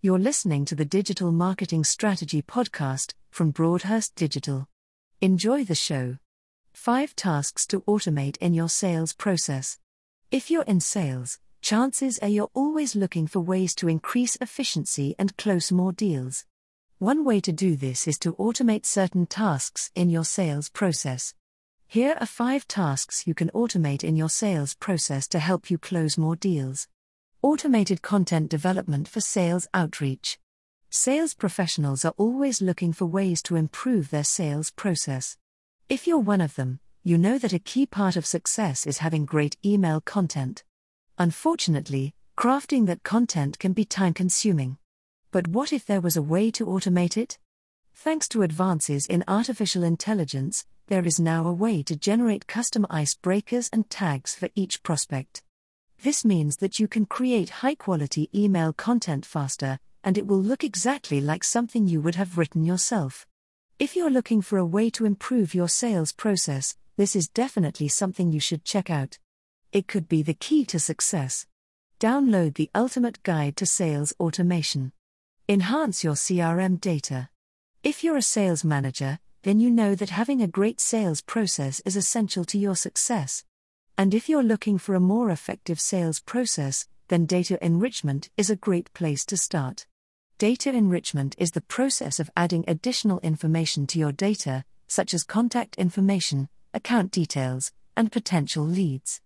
You're listening to the Digital Marketing Strategy Podcast from Broadhurst Digital. Enjoy the show. 5 tasks to automate in your sales process. If you're in sales, chances are you're always looking for ways to increase efficiency and close more deals. One way to do this is to automate certain tasks in your sales process. Here are 5 tasks you can automate in your sales process to help you close more deals. Automated content development for sales outreach. Sales professionals are always looking for ways to improve their sales process. If you're one of them, you know that a key part of success is having great email content. Unfortunately, crafting that content can be time consuming. But what if there was a way to automate it? Thanks to advances in artificial intelligence, there is now a way to generate custom icebreakers and tags for each prospect. This means that you can create high quality email content faster, and it will look exactly like something you would have written yourself. If you're looking for a way to improve your sales process, this is definitely something you should check out. It could be the key to success. Download the ultimate guide to sales automation. Enhance your CRM data. If you're a sales manager, then you know that having a great sales process is essential to your success. And if you're looking for a more effective sales process, then data enrichment is a great place to start. Data enrichment is the process of adding additional information to your data, such as contact information, account details, and potential leads.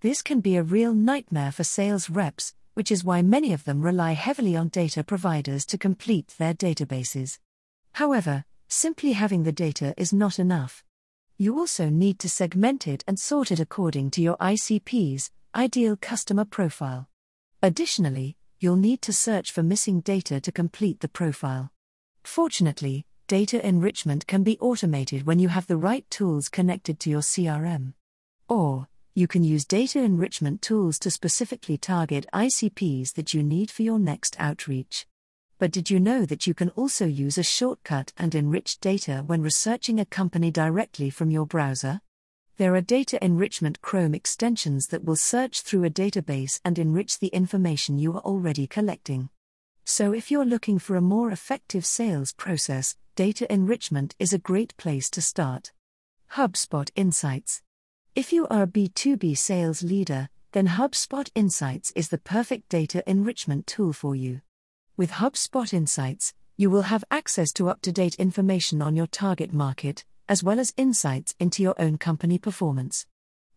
This can be a real nightmare for sales reps, which is why many of them rely heavily on data providers to complete their databases. However, simply having the data is not enough. You also need to segment it and sort it according to your ICP's ideal customer profile. Additionally, you'll need to search for missing data to complete the profile. Fortunately, data enrichment can be automated when you have the right tools connected to your CRM. Or, you can use data enrichment tools to specifically target ICPs that you need for your next outreach. But did you know that you can also use a shortcut and enrich data when researching a company directly from your browser? There are data enrichment Chrome extensions that will search through a database and enrich the information you are already collecting. So, if you're looking for a more effective sales process, data enrichment is a great place to start. HubSpot Insights If you are a B2B sales leader, then HubSpot Insights is the perfect data enrichment tool for you. With HubSpot Insights, you will have access to up to date information on your target market, as well as insights into your own company performance.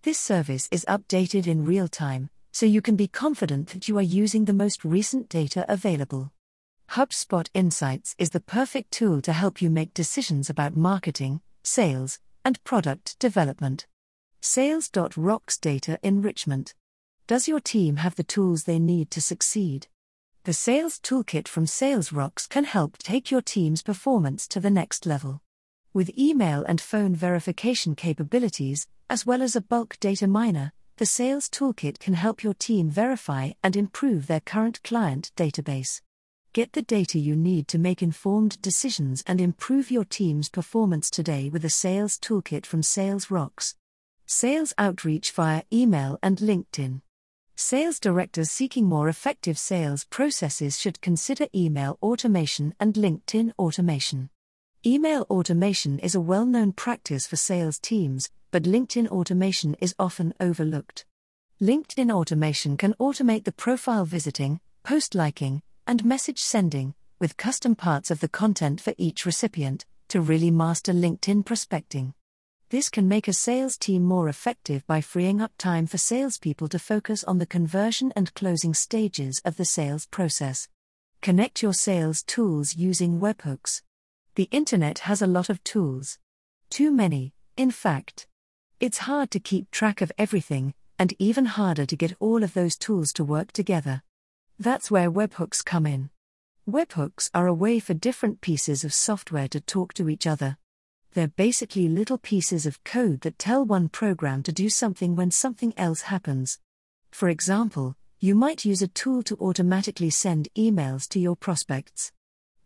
This service is updated in real time, so you can be confident that you are using the most recent data available. HubSpot Insights is the perfect tool to help you make decisions about marketing, sales, and product development. Sales.rocks Data Enrichment. Does your team have the tools they need to succeed? The Sales Toolkit from SalesRocks can help take your team's performance to the next level. With email and phone verification capabilities, as well as a bulk data miner, the Sales Toolkit can help your team verify and improve their current client database. Get the data you need to make informed decisions and improve your team's performance today with the Sales Toolkit from SalesRocks. Sales outreach via email and LinkedIn. Sales directors seeking more effective sales processes should consider email automation and LinkedIn automation. Email automation is a well known practice for sales teams, but LinkedIn automation is often overlooked. LinkedIn automation can automate the profile visiting, post liking, and message sending, with custom parts of the content for each recipient, to really master LinkedIn prospecting. This can make a sales team more effective by freeing up time for salespeople to focus on the conversion and closing stages of the sales process. Connect your sales tools using webhooks. The internet has a lot of tools. Too many, in fact. It's hard to keep track of everything, and even harder to get all of those tools to work together. That's where webhooks come in. Webhooks are a way for different pieces of software to talk to each other. They're basically little pieces of code that tell one program to do something when something else happens. For example, you might use a tool to automatically send emails to your prospects.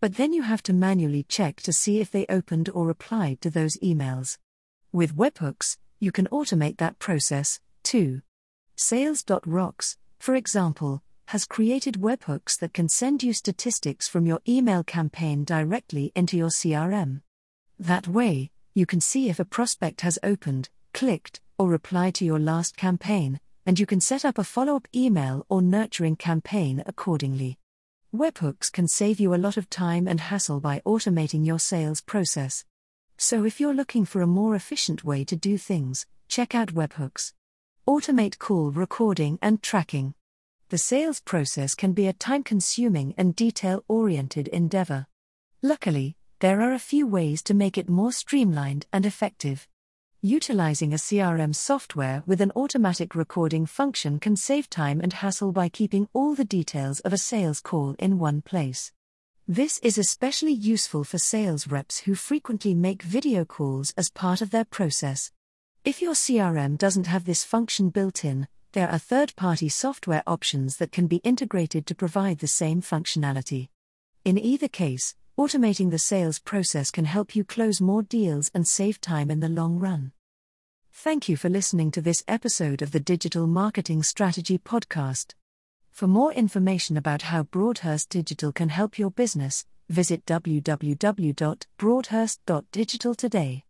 But then you have to manually check to see if they opened or replied to those emails. With webhooks, you can automate that process, too. Sales.rocks, for example, has created webhooks that can send you statistics from your email campaign directly into your CRM. That way, you can see if a prospect has opened, clicked, or replied to your last campaign, and you can set up a follow up email or nurturing campaign accordingly. Webhooks can save you a lot of time and hassle by automating your sales process. So, if you're looking for a more efficient way to do things, check out webhooks. Automate call recording and tracking. The sales process can be a time consuming and detail oriented endeavor. Luckily, there are a few ways to make it more streamlined and effective. Utilizing a CRM software with an automatic recording function can save time and hassle by keeping all the details of a sales call in one place. This is especially useful for sales reps who frequently make video calls as part of their process. If your CRM doesn't have this function built in, there are third party software options that can be integrated to provide the same functionality. In either case, automating the sales process can help you close more deals and save time in the long run. Thank you for listening to this episode of the Digital Marketing Strategy Podcast. For more information about how Broadhurst Digital can help your business, visit www.broadhurst.digital today.